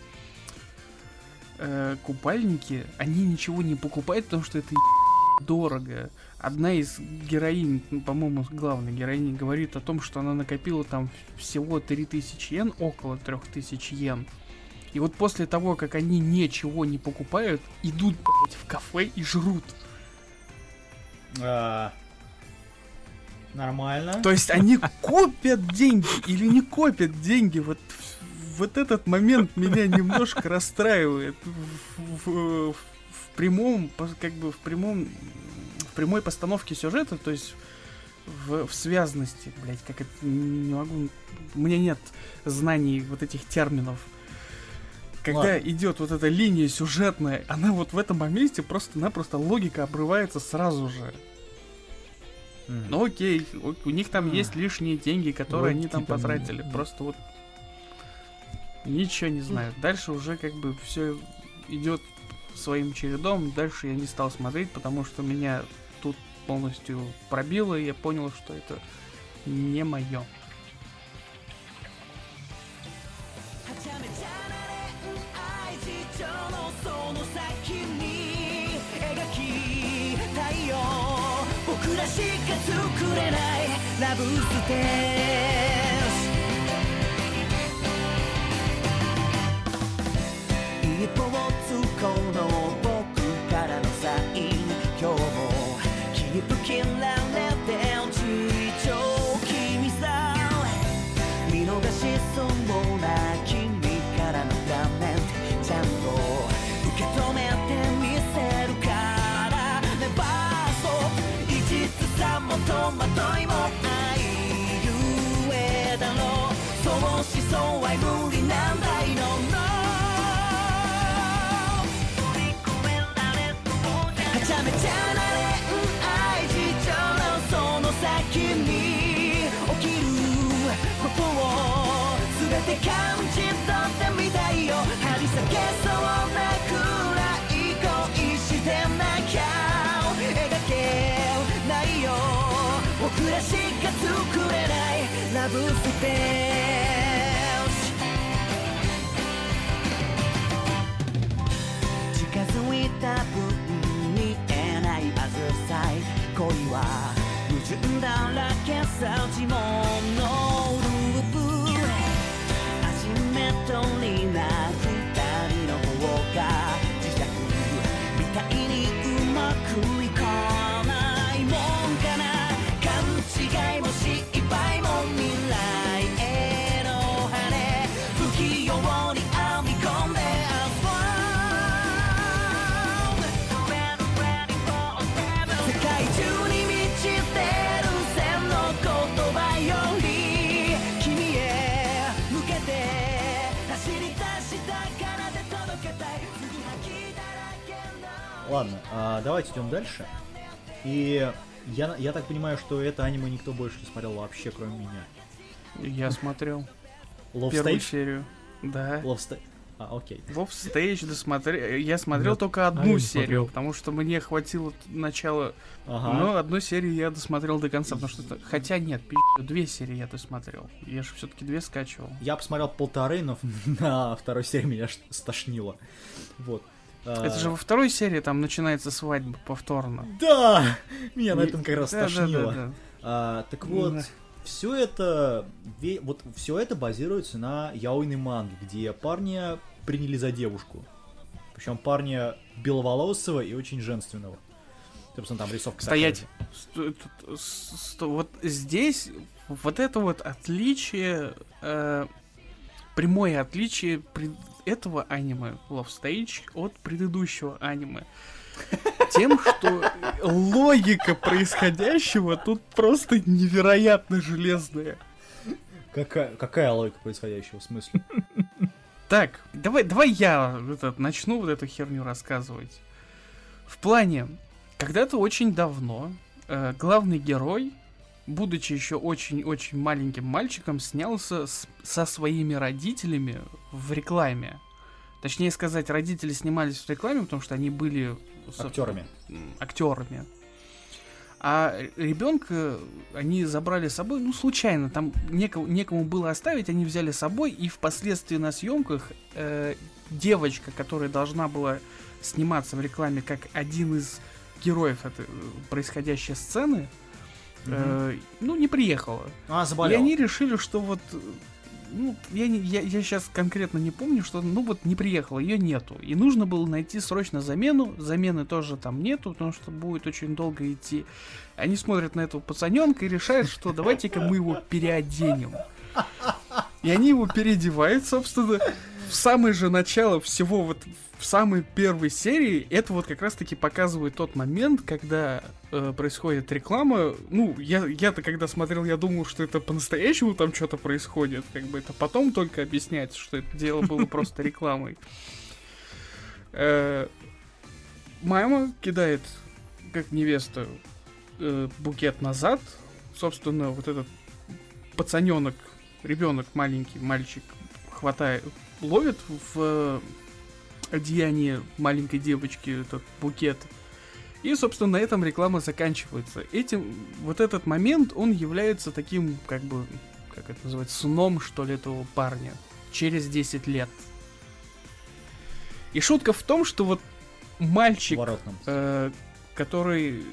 э, купальники, они ничего не покупают, потому что это дорого. Одна из героинь, ну, по-моему, главной героини говорит о том, что она накопила там всего 3000 йен, около 3000 йен. И вот после того, как они ничего не покупают, идут блядь, в кафе и жрут. А, Нормально. То есть они копят деньги или не копят деньги. Вот, вот этот момент меня немножко расстраивает. В, в- в прямом, как бы в прямом, в прямой постановке сюжета, то есть в, в связности, блять, как это не могу. У меня нет знаний вот этих терминов. Когда Ладно. идет вот эта линия сюжетная, она вот в этом моменте просто-напросто логика обрывается сразу же. М. Ну окей, у них там М. есть лишние деньги, которые они там Логики там потратили. нет. Просто вот ничего не знаю. Дальше уже как бы все идет своим чередом. Дальше я не стал смотреть, потому что меня тут полностью пробило, и я понял, что это не мое. 作れないラブステージ。一歩を突こうのそうしそうは無理なんだいのはちゃめちゃな恋愛事情のその先に起きることを全て感じ取ってみたいよ張り裂けそうなくらい恋してなきゃ描けないよ僕らしか作れないラブステー恋は矛盾だらけさ自問のループ。初めとり Ладно, а, давайте идем дальше. И я, я так понимаю, что это аниме никто больше не смотрел вообще, кроме меня. Я смотрел Love первую Stage? серию. Да. Love Stage. А, окей. Вов Стейдж досмотрел. Я смотрел Нет, только а одну не серию, смотрел. потому что мне хватило начала. Ага. Но одну серию я досмотрел до конца, потому что это... Хотя нет, пи***, две серии я досмотрел. Я же все-таки две скачивал. Я посмотрел полторы, но на второй серии меня стошнило. Вот. А, Это же во второй серии там начинается свадьба повторно. Да! Меня на этом как раз Да, да, да. А, так вот, все это, вот все это базируется на яойной манге, где парня приняли за девушку. Причем парня беловолосого и очень женственного. Собственно, там рисовка Стоять. Сто- сто- Вот здесь вот это вот отличие, э, прямое отличие этого аниме Love Stage от предыдущего аниме. Тем, что логика происходящего тут просто невероятно железная. Какая, какая логика происходящего в смысле? Так, давай, давай я этот, начну вот эту херню рассказывать. В плане, когда-то очень давно э, главный герой, будучи еще очень-очень маленьким мальчиком, снялся с- со своими родителями в рекламе. Точнее сказать, родители снимались в рекламе, потому что они были Актерами. актерами. А ребенка они забрали с собой, ну, случайно, там некому, некому было оставить, они взяли с собой, и впоследствии на съемках э, девочка, которая должна была сниматься в рекламе как один из героев этой э, происходящей сцены, э, ну, не приехала. А, И заболел. они решили, что вот, ну, я, не, я, сейчас конкретно не помню, что, ну, вот не приехала, ее нету. И нужно было найти срочно замену. Замены тоже там нету, потому что будет очень долго идти. Они смотрят на этого пацаненка и решают, что давайте-ка мы его переоденем. И они его переодевают, собственно, самое же начало всего, вот в самой первой серии, это вот как раз-таки показывает тот момент, когда э, происходит реклама. Ну, я, я-то когда смотрел, я думал, что это по-настоящему там что-то происходит. Как бы это потом только объясняется, что это дело было просто рекламой. Э, Мама кидает, как невеста, э, букет назад. Собственно, вот этот пацаненок, ребенок маленький, мальчик, хватает, ловит в одеянии маленькой девочки этот букет. И, собственно, на этом реклама заканчивается. Этим, вот этот момент, он является таким, как бы, как это называется, сном, что ли, этого парня. Через 10 лет. И шутка в том, что вот мальчик, э, который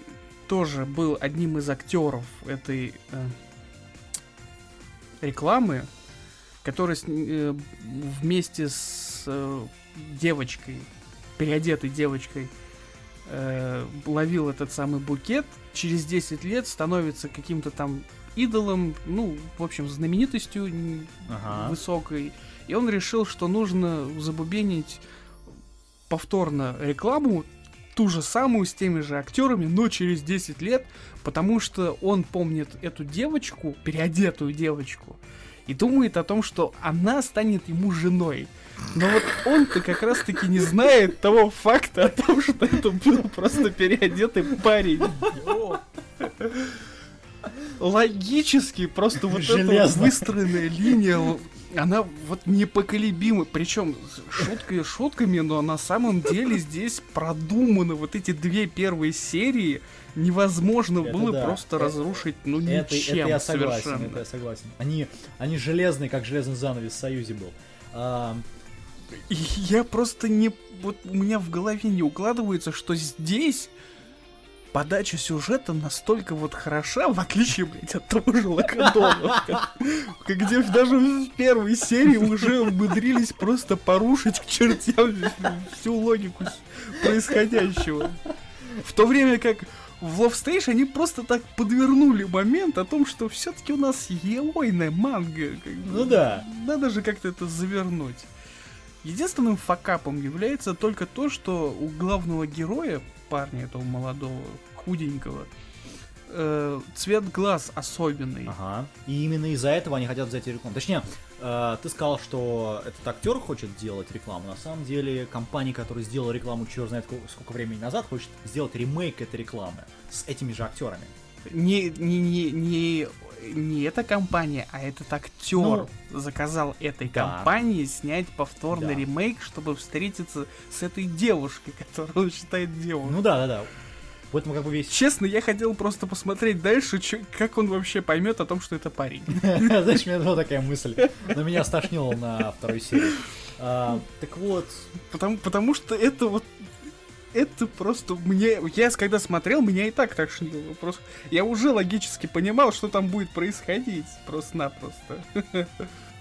тоже был одним из актеров этой э, рекламы, который с- э, вместе с э, девочкой, переодетой девочкой, э, ловил этот самый букет, через 10 лет становится каким-то там идолом, ну, в общем, знаменитостью Ага. высокой. И он решил, что нужно забубенить повторно рекламу, ту же самую, с теми же актерами, но через 10 лет, потому что он помнит эту девочку, переодетую девочку, и думает о том, что она станет ему женой. Но вот он-то как раз-таки не знает того факта о том, что это был просто переодетый парень. Логически просто вот эта выстроенная линия, она вот непоколебима. Причем шуткой шутками, но на самом деле здесь продумано. Вот эти две первые серии невозможно Это было да. просто Это- разрушить, ну Это, ничем это я согласен, совершенно. это я согласен. Они, они железные, как железный занавес в Союзе был. А, И я просто не... Вот у меня в голове не укладывается, что здесь подача сюжета настолько вот хороша, в отличие, блядь, от того же Локодона, где даже в первой серии уже умудрились просто порушить к чертям всю логику происходящего. В то время как в Love Station они просто так подвернули момент о том, что все-таки у нас еойная манга. как бы. ну да. Надо же как-то это завернуть. Единственным факапом является только то, что у главного героя, парня этого молодого, худенького, э, цвет глаз особенный. Ага. И именно из-за этого они хотят взять рекламу. Точнее, э, ты сказал, что этот актер хочет делать рекламу. На самом деле, компания, которая сделала рекламу черт знает сколько, времени назад, хочет сделать ремейк этой рекламы с этими же актерами. Не, не, не, не, не эта компания, а этот актер заказал этой да. компании снять повторный Да. ремейк, чтобы встретиться с этой девушкой, которую он считает девушкой. Ну да, да, да. В этом как бы весь... Честно, я хотел просто посмотреть дальше, чё- как он вообще поймет о том, что это парень. Знаешь, у меня была такая мысль. Но меня стошнило на второй серии. А, так вот, Потому, потому что это вот... Это просто мне... Я когда смотрел, меня и так тошнило. Просто я уже логически понимал, что там будет происходить. Просто-напросто.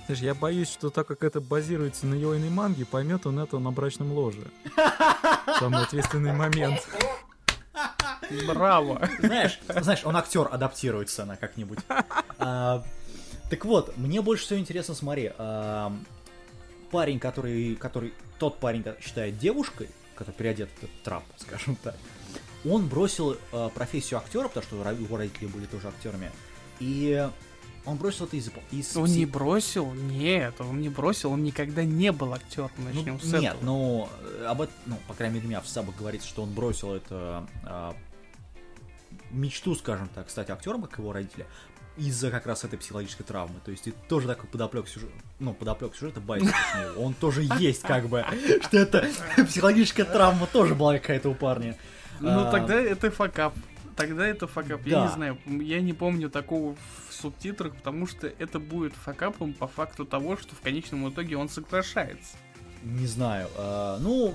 Знаешь, я боюсь, что так как это базируется на Йойной манге, поймет он это на брачном ложе. Самый ответственный момент. Браво. знаешь, знаешь, он актер, адаптируется она как-нибудь. А, так вот, мне больше всего интересно, смотри, а, парень, который, который, тот парень который считает девушкой, который переодет этот трап, скажем так, он бросил а, профессию актера, потому что его родители были тоже актерами, и он бросил это из... из Он не бросил? Нет, он не бросил, он никогда не был актером. Ну, Начнем с нет, этого. ну, э, об этом, ну, по крайней мере, у меня в сабах говорится, что он бросил это а, мечту, скажем так, стать актером, как его родители, из-за как раз этой психологической травмы. То есть это тоже такой подоплек сюжета, ну, подоплек сюжета точнее, он тоже есть, как бы, что это психологическая травма тоже была какая-то у парня. Ну А, тогда это факап. Тогда это факап. Я не знаю, я не помню такого в субтитрах, потому что это будет факапом по факту того, что в конечном итоге он соглашается. Не знаю. а, ну,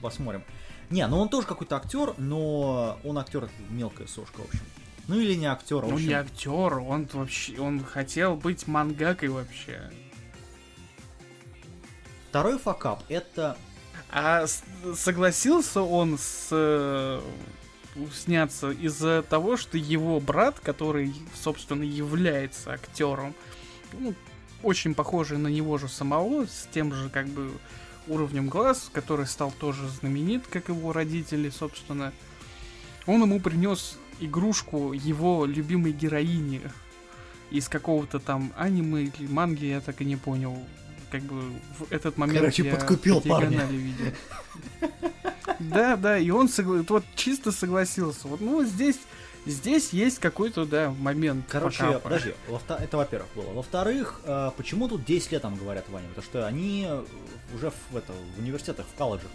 посмотрим. Не, ну он тоже какой-то актер, но он актер мелкая сошка, в общем. Ну или не актер, в Ну общем. не актер, он вообще, он хотел быть мангакой вообще. Второй факап это А согласился он с э, сняться из-за того, что его брат, который, собственно, является актером, ну, очень похожий на него же самого, с тем же, как бы, уровнем глаз, который стал тоже знаменит, как его родители, собственно, он ему принес игрушку его любимой героини из какого-то там аниме или манги, я так и не понял. Как бы в этот момент Короче, я подкупил по парня. видел. Да, да, и он согла- вот чисто согласился. Вот, ну, здесь, здесь есть какой-то, да, момент. Короче, факапа. подожди, во это во-первых было. Во-вторых, э, почему тут 10 лет там говорят в аниме? Потому что они уже в, это, в университетах, в колледжах.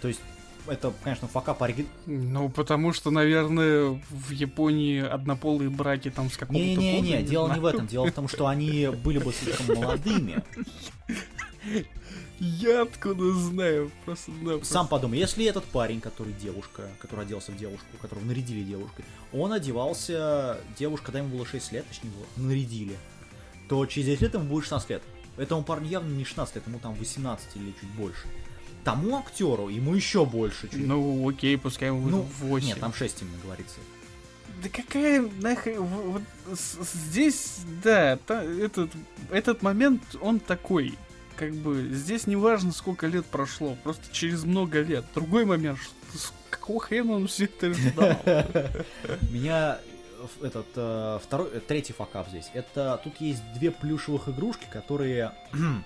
То есть, это, конечно, факап оригин... Ну, потому что, наверное, в Японии однополые браки там с какого-то Не-не-не, дело не знаю. в этом. Дело в том, что они были бы слишком молодыми. Я откуда знаю? Просто да, просто- Сам подумай, если этот парень, который девушка, который оделся в девушку, которого нарядили девушкой, он одевался, девушка, когда ему было 6 лет, точнее, его нарядили, то через 10 лет ему будет 16 лет. Этому парню явно не 16 лет, ему там 18 или чуть больше. Тому актеру ему еще больше. Чуть... Ну, окей, пускай ему Ну, 8. Нет, там 6 именно говорится. Да какая нахрен... Вот здесь, да, та- этот, этот момент, он такой. Как бы, здесь не важно, сколько лет прошло, просто через много лет. Другой момент, что, с какого хрена он все это ждал? Меня этот э, второй, э, третий факап здесь. Это тут есть две плюшевых игрушки, которые, ну,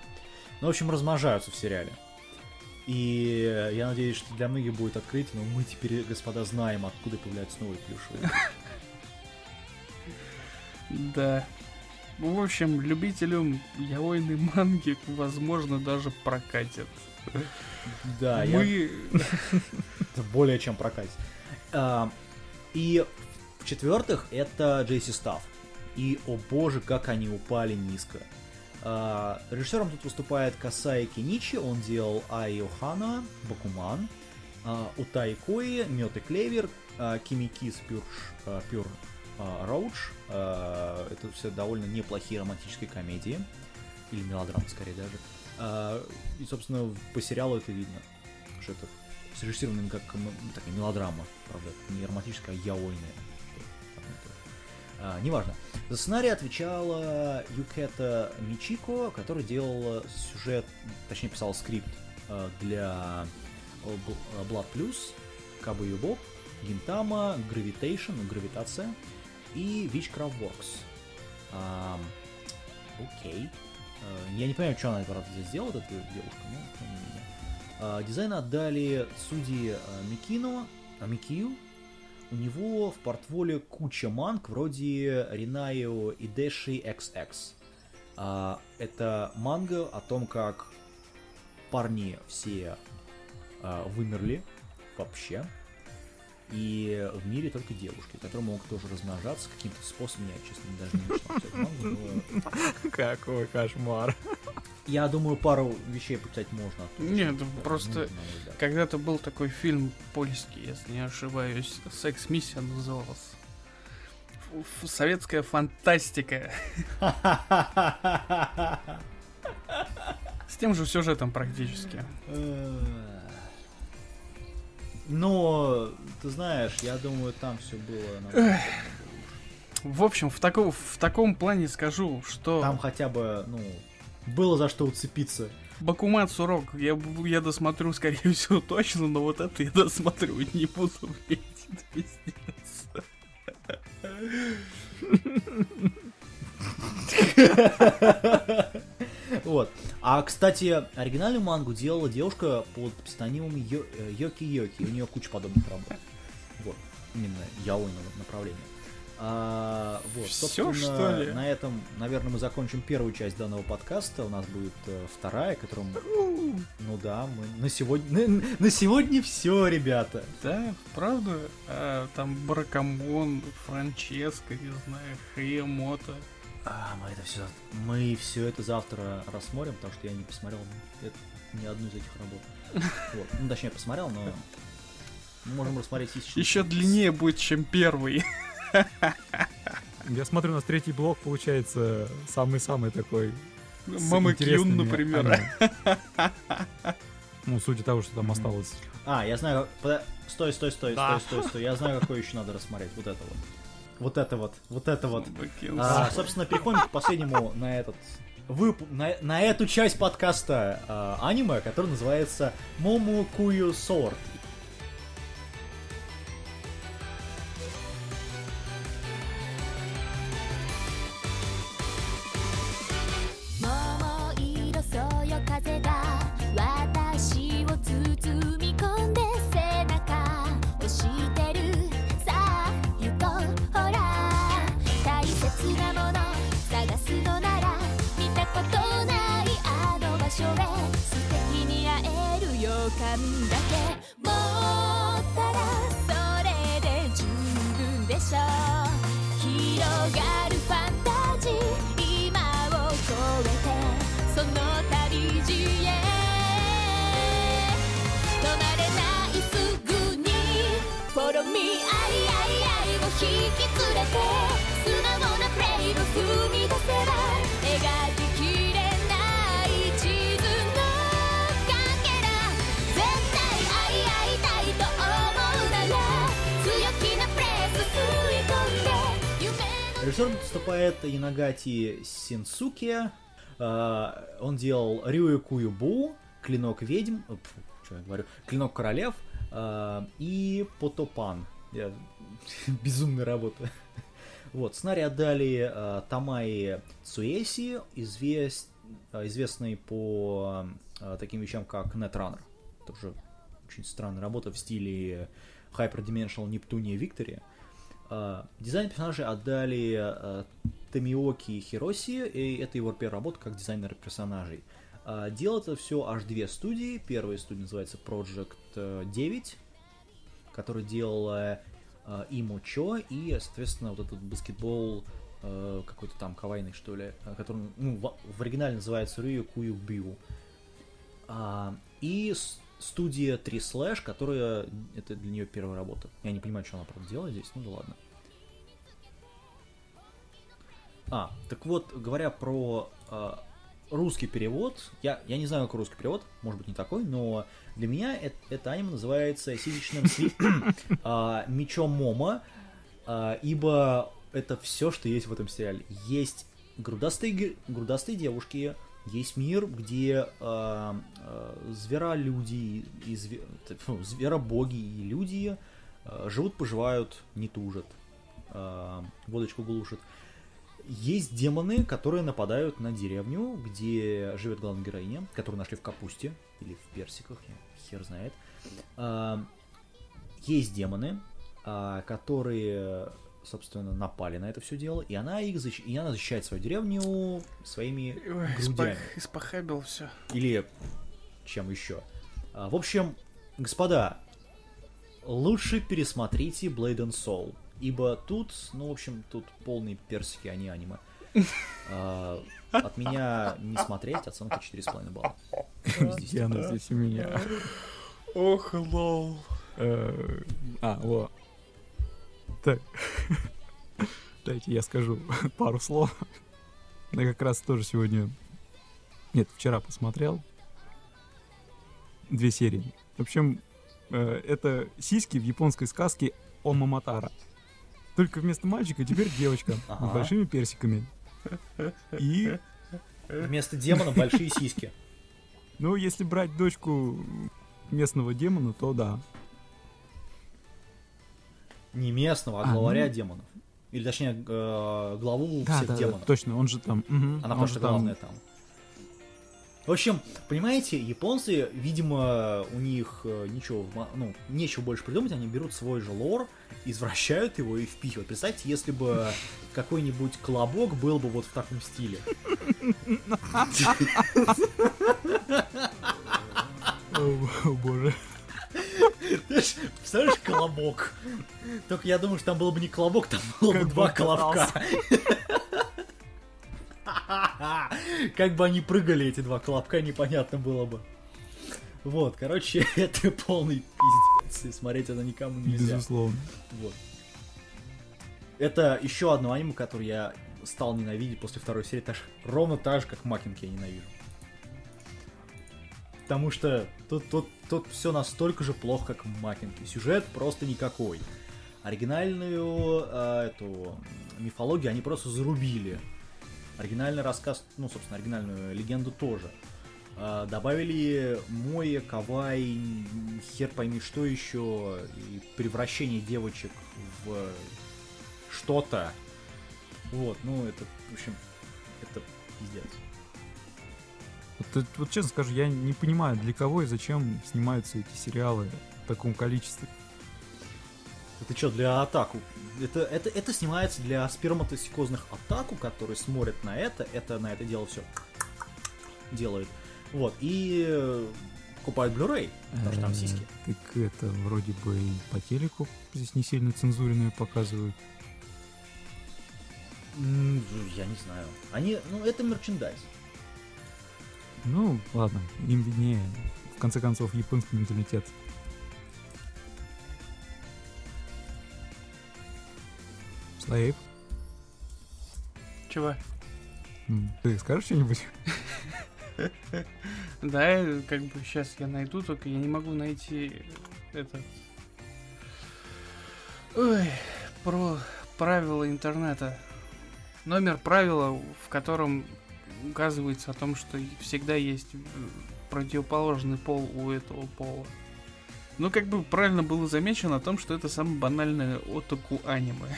в общем, размножаются в сериале. И я надеюсь, что для многих будет открытие, но мы теперь, господа, знаем, откуда появляются новые плюшевые. Да. Ну, в общем, любителям яойной манги, возможно, даже прокатит. Да, я Мы... это более чем прокатит. А, И в-четвертых, это Джейси Стафф. И, о боже, как они упали низко. А, Режиссером тут выступает Касай Киничи, он делал Айо Хана, Бакуман, а, Утай Кои, Мёд и Клевер, а, Кимикис Пюрш, Пюр Роудж. Это все довольно неплохие романтические комедии. Или мелодрамы, скорее даже. И, собственно, по сериалу это видно, что это срежиссировано как такая мелодрама, правда, не романтическая, а яойная. Неважно. За сценарий отвечала Юкета Мичико, который делал сюжет, точнее писал скрипт э, для э, Бл- Blood Plus, Кабы Боб, Гинтама, ну, Гравитация и Witchcraft Works. Окей. Э, Я не понимаю, что она, правда, здесь сделала, эта девушка, но тем не менее. Дизайн отдали судьи э, Микино, Микию. У него в портфолио куча манг вроде Ринаю и Дэши XX. А, Это манга о том, как парни все а, вымерли вообще. И в мире только девушки, которые могут тоже размножаться каким-то способом. Я, честно, даже не но Какой кошмар. я думаю, пару вещей почитать можно. оттуда. Нет, Да, просто ну. Когда-то был такой фильм польский, если не ошибаюсь, «Секс-миссия» назывался. Ф- Советская фантастика. С тем же сюжетом практически. Но, ты знаешь, я думаю, там все было... В общем, в, таком в таком плане скажу, что Там хотя бы, ну, было за что уцепиться. Бакуман Сурок я, я досмотрю, скорее всего, точно, но вот это я досмотрю не буду, блядь, пиздец. Вот. А, кстати, оригинальную мангу делала девушка под псевдонимом Йо- э, Йоки Йоки. У нее куча подобных работ. Вот. Именно яойного направления. А, вот, Всё, собственно, что ли? на этом, наверное, мы закончим первую часть данного подкаста. У нас будет э, вторая, которую Ну да, мы на сегодня... На, на сегодня все, ребята. Да, правда? А, там Бракамон, Франческо, не знаю, Хриемото. А, мы это все, мы все это завтра рассмотрим, потому что я не посмотрел это- ни одну из этих работ. Вот. Ну, точнее, посмотрел, но мы можем рассмотреть еще. Еще длиннее будет, чем первый. Я смотрю, у нас третий блок получается самый-самый такой. с Мама Кьюн, например. аниме. Ну, судя того, что там осталось. А, я знаю. Стой, стой, стой, Да. стой, стой, стой. Я знаю, какой еще надо рассмотреть. Вот это вот. Вот это вот, вот это вот. А, собственно, переходим к последнему на этот вып... на, на эту часть подкаста а, аниме, который называется Мому Кую 間だけ。持ったらそれで十分でしょう。Режиссером выступает Янагати Синсуке. А, Он делал Рюю Куюбу, Клинок ведьм, э, пфу, что я говорю, Клинок королев а, и Потопан. Я- Безумная работа. Вот, сценарий отдали а, Тамаи Цуэси, извест- известный по таким вещам, как Netrunner. Тоже очень странная работа в стиле Hyperdimensional Neptunia Victory. Дизайн персонажей отдали а, Томиоки Хироси, и это его первая работа как дизайнер персонажей. А, Делал это все аж две студии. Первая студия называется Project э, 9, который делала э, Имо Чо, и, соответственно, вот этот баскетбол э, какой-то там кавайный, что ли, э, который ну, в, в оригинале называется Рyu Кую Бью. А, и студия 3 Slash, которая, это для нее первая работа. Я не понимаю, что она, правда, делает здесь, ну да ладно. А, так вот, говоря про э, русский перевод, я, я не знаю, какой русский перевод, может быть не такой, но для меня это, это аниме называется сисечным сли- а, мечом Мома, а, ибо это все, что есть в этом сериале. Есть грудастые, грудастые девушки, есть мир, где а, а, зверолюди и зверобоги и люди а, живут, поживают, не тужат, а, водочку глушат. Есть демоны, которые нападают на деревню, где живет главная героиня, которую нашли в капусте или в персиках, хер знает. А, Есть демоны, которые, собственно, напали на это все дело, и она их защ- и она защищает свою деревню своими Ой, грудями. испох- испохабил все. Или чем еще. А, В общем, господа, лучше пересмотрите Blade and Soul. Ибо тут, ну, в общем, тут полные персики, а не аниме. А, От меня не смотреть, оценка 4,5 балла. 10. Яна здесь у меня. Ох, лол. Э, А, вот. Так. Дайте я скажу пару слов. Я как раз тоже сегодня... Нет, вчера посмотрел. Две серии. В общем, э, это сиськи в японской сказке Омаматара. Только вместо мальчика теперь девочка с Ага. большими персиками. И, Вместо демона большие сиськи. ну, если брать дочку местного демона, то да. Не местного, а А, главаря ну. демонов. Или точнее, э, главу Да, всех да, да, демонов. точно, он же там. мгм, Она он просто там- главная там. В общем, понимаете, японцы, видимо, у них э, ничего, ну, нечего больше придумать, они берут свой же лор, извращают его и впихивают. Представьте, если бы какой-нибудь колобок был бы вот в таком стиле. О, боже. Знаешь, Представляешь, колобок? Только я думаю, что там был бы не колобок, там было бы два колобка. Как бы они прыгали, эти два колобка, непонятно было бы. Вот, короче, это полный пиздец, и смотреть это никому нельзя. Безусловно. Вот. Это еще одно аниме, которое я стал ненавидеть после второй серии, же- ровно так же, как Макинг я ненавижу. Потому что тут, тут, тут все настолько же плохо, как в Макинге. Сюжет просто никакой. Оригинальную э, эту мифологию они просто зарубили. Оригинальный рассказ, ну, собственно, оригинальную легенду тоже. А, добавили Моя, Кавай, хер пойми что еще, и превращение девочек в что-то. Вот, ну, это, в общем, это пиздец. Вот, вот честно скажу, я не понимаю, для кого и зачем снимаются эти сериалы в таком количестве. Это что, для атаку? Это, это, это снимается для сперматоксикозных атаку, которые смотрят на это, это на это дело все делают. Вот, и покупают Blu-ray, потому что там Э, сиськи. Так это вроде бы и по телеку здесь не сильно цензуренные показывают. Я не знаю. Они, ну, это мерчендайз. Ну, ладно, им виднее. В конце концов, японский менталитет. Слейв, Чего? ты скажешь что-нибудь? Да, э, как бы сейчас я найду, только я не могу найти этот... Ой, про правила интернета. Номер правила, в котором указывается о том, что всегда есть э, противоположный пол у этого пола. Ну, как бы правильно было замечено о том, что это самое банальное отаку аниме.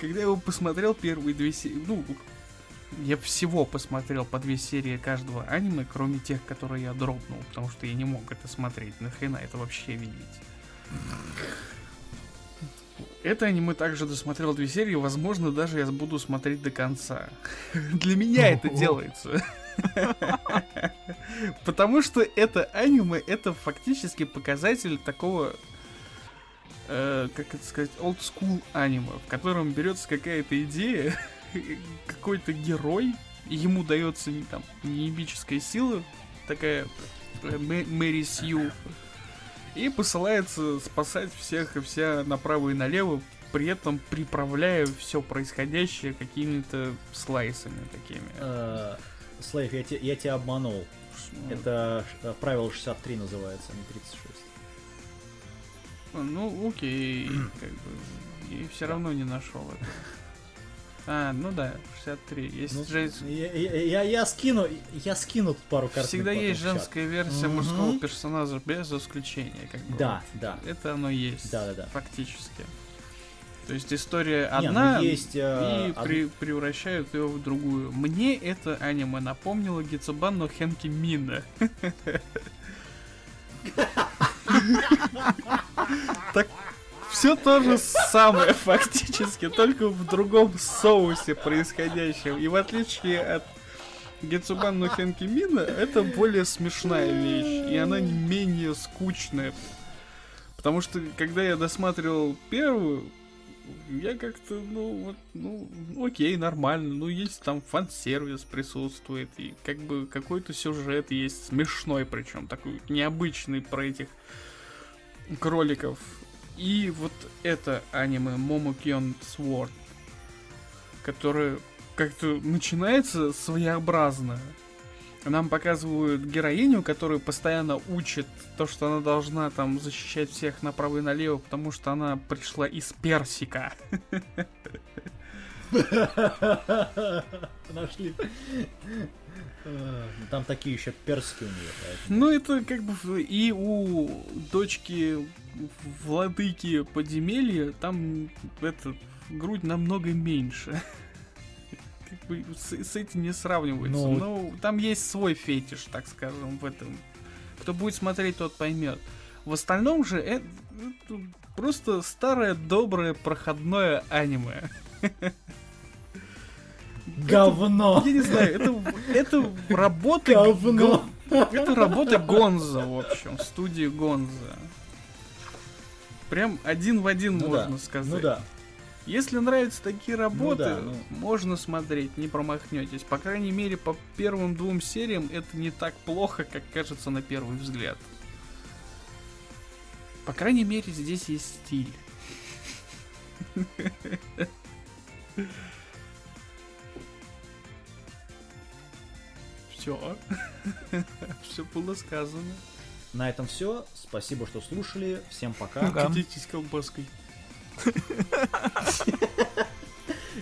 Когда я его посмотрел первые две серии, ну, я всего посмотрел по две серии каждого аниме, кроме тех, которые я дропнул, потому что я не мог это смотреть. Нахрена это вообще видеть? Это аниме также досмотрел две серии, возможно, даже я буду смотреть до конца. Для меня это делается. Потому что это аниме, это фактически показатель такого, э, как это сказать, old school аниме, в котором берется какая-то идея, какой-то герой, ему дается не, там неебическая сила, такая э, Мэ- Мэри Сью, и посылается спасать всех и вся направо и налево, при этом приправляя все происходящее какими-то слайсами такими. Э, Слейв, я, те- я тебя обманул. Это э, правило 63 называется, а не 36. Ну, окей, как бы. И все равно не нашел это. А, ну да, 63. Есть Ну, же я, я- я- скину, я скину тут пару картинок. всегда есть женская версия Мгм. мужского персонажа без исключения, как бы. Да, да. Это оно есть. Да, да, да. Фактически. То есть история Не, ну одна, есть, э, и од- при- превращают ее в другую. Мне это аниме напомнило Гицубан но Хенки Мина. Так все то же самое фактически, только в другом соусе происходящем. И в отличие от Гицубан но Хенки Мина, это более смешная вещь, и она не менее скучная. Потому что, когда я досматривал первую, я как-то, ну, вот, ну, окей, нормально. Ну, есть там фан-сервис присутствует, и как бы какой-то сюжет есть, смешной причем, такой необычный про этих кроликов. И вот это аниме Momokyon Sword, которое как-то начинается своеобразно. Нам показывают героиню, которая постоянно учит то, что она должна там защищать всех направо и налево, потому что она пришла из Персика. Нашли. Э, Там такие еще персики у нее. поэтому- Ну, это как бы и у дочки владыки подземелья там это грудь намного меньше. Как бы с, с этим не сравнивается. Ну, Но там есть свой фетиш, так скажем, в этом. Кто будет смотреть, тот поймет. В остальном же это, это просто старое доброе проходное аниме. Говно! Я не знаю, это, это работа... Говно. Го- Это работа Гонза, в общем, студии Гонза. Прям один в один Ну можно да, сказать. Ну да. Если нравятся такие работы, да, ну. можно смотреть, не промахнетесь. По крайней мере, по первым двум сериям это не так плохо, как кажется на первый взгляд. По крайней мере, здесь есть стиль. Все. Все было сказано. На этом все. Спасибо, что слушали. Всем пока. Ну-ка. Катитесь колбаской.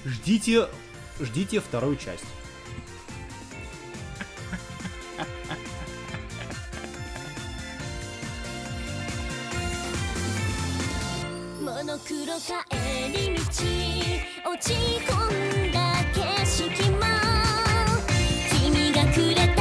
Ждите, ждите вторую часть. モノクロ帰り道落ち込んだ景色も君がくれた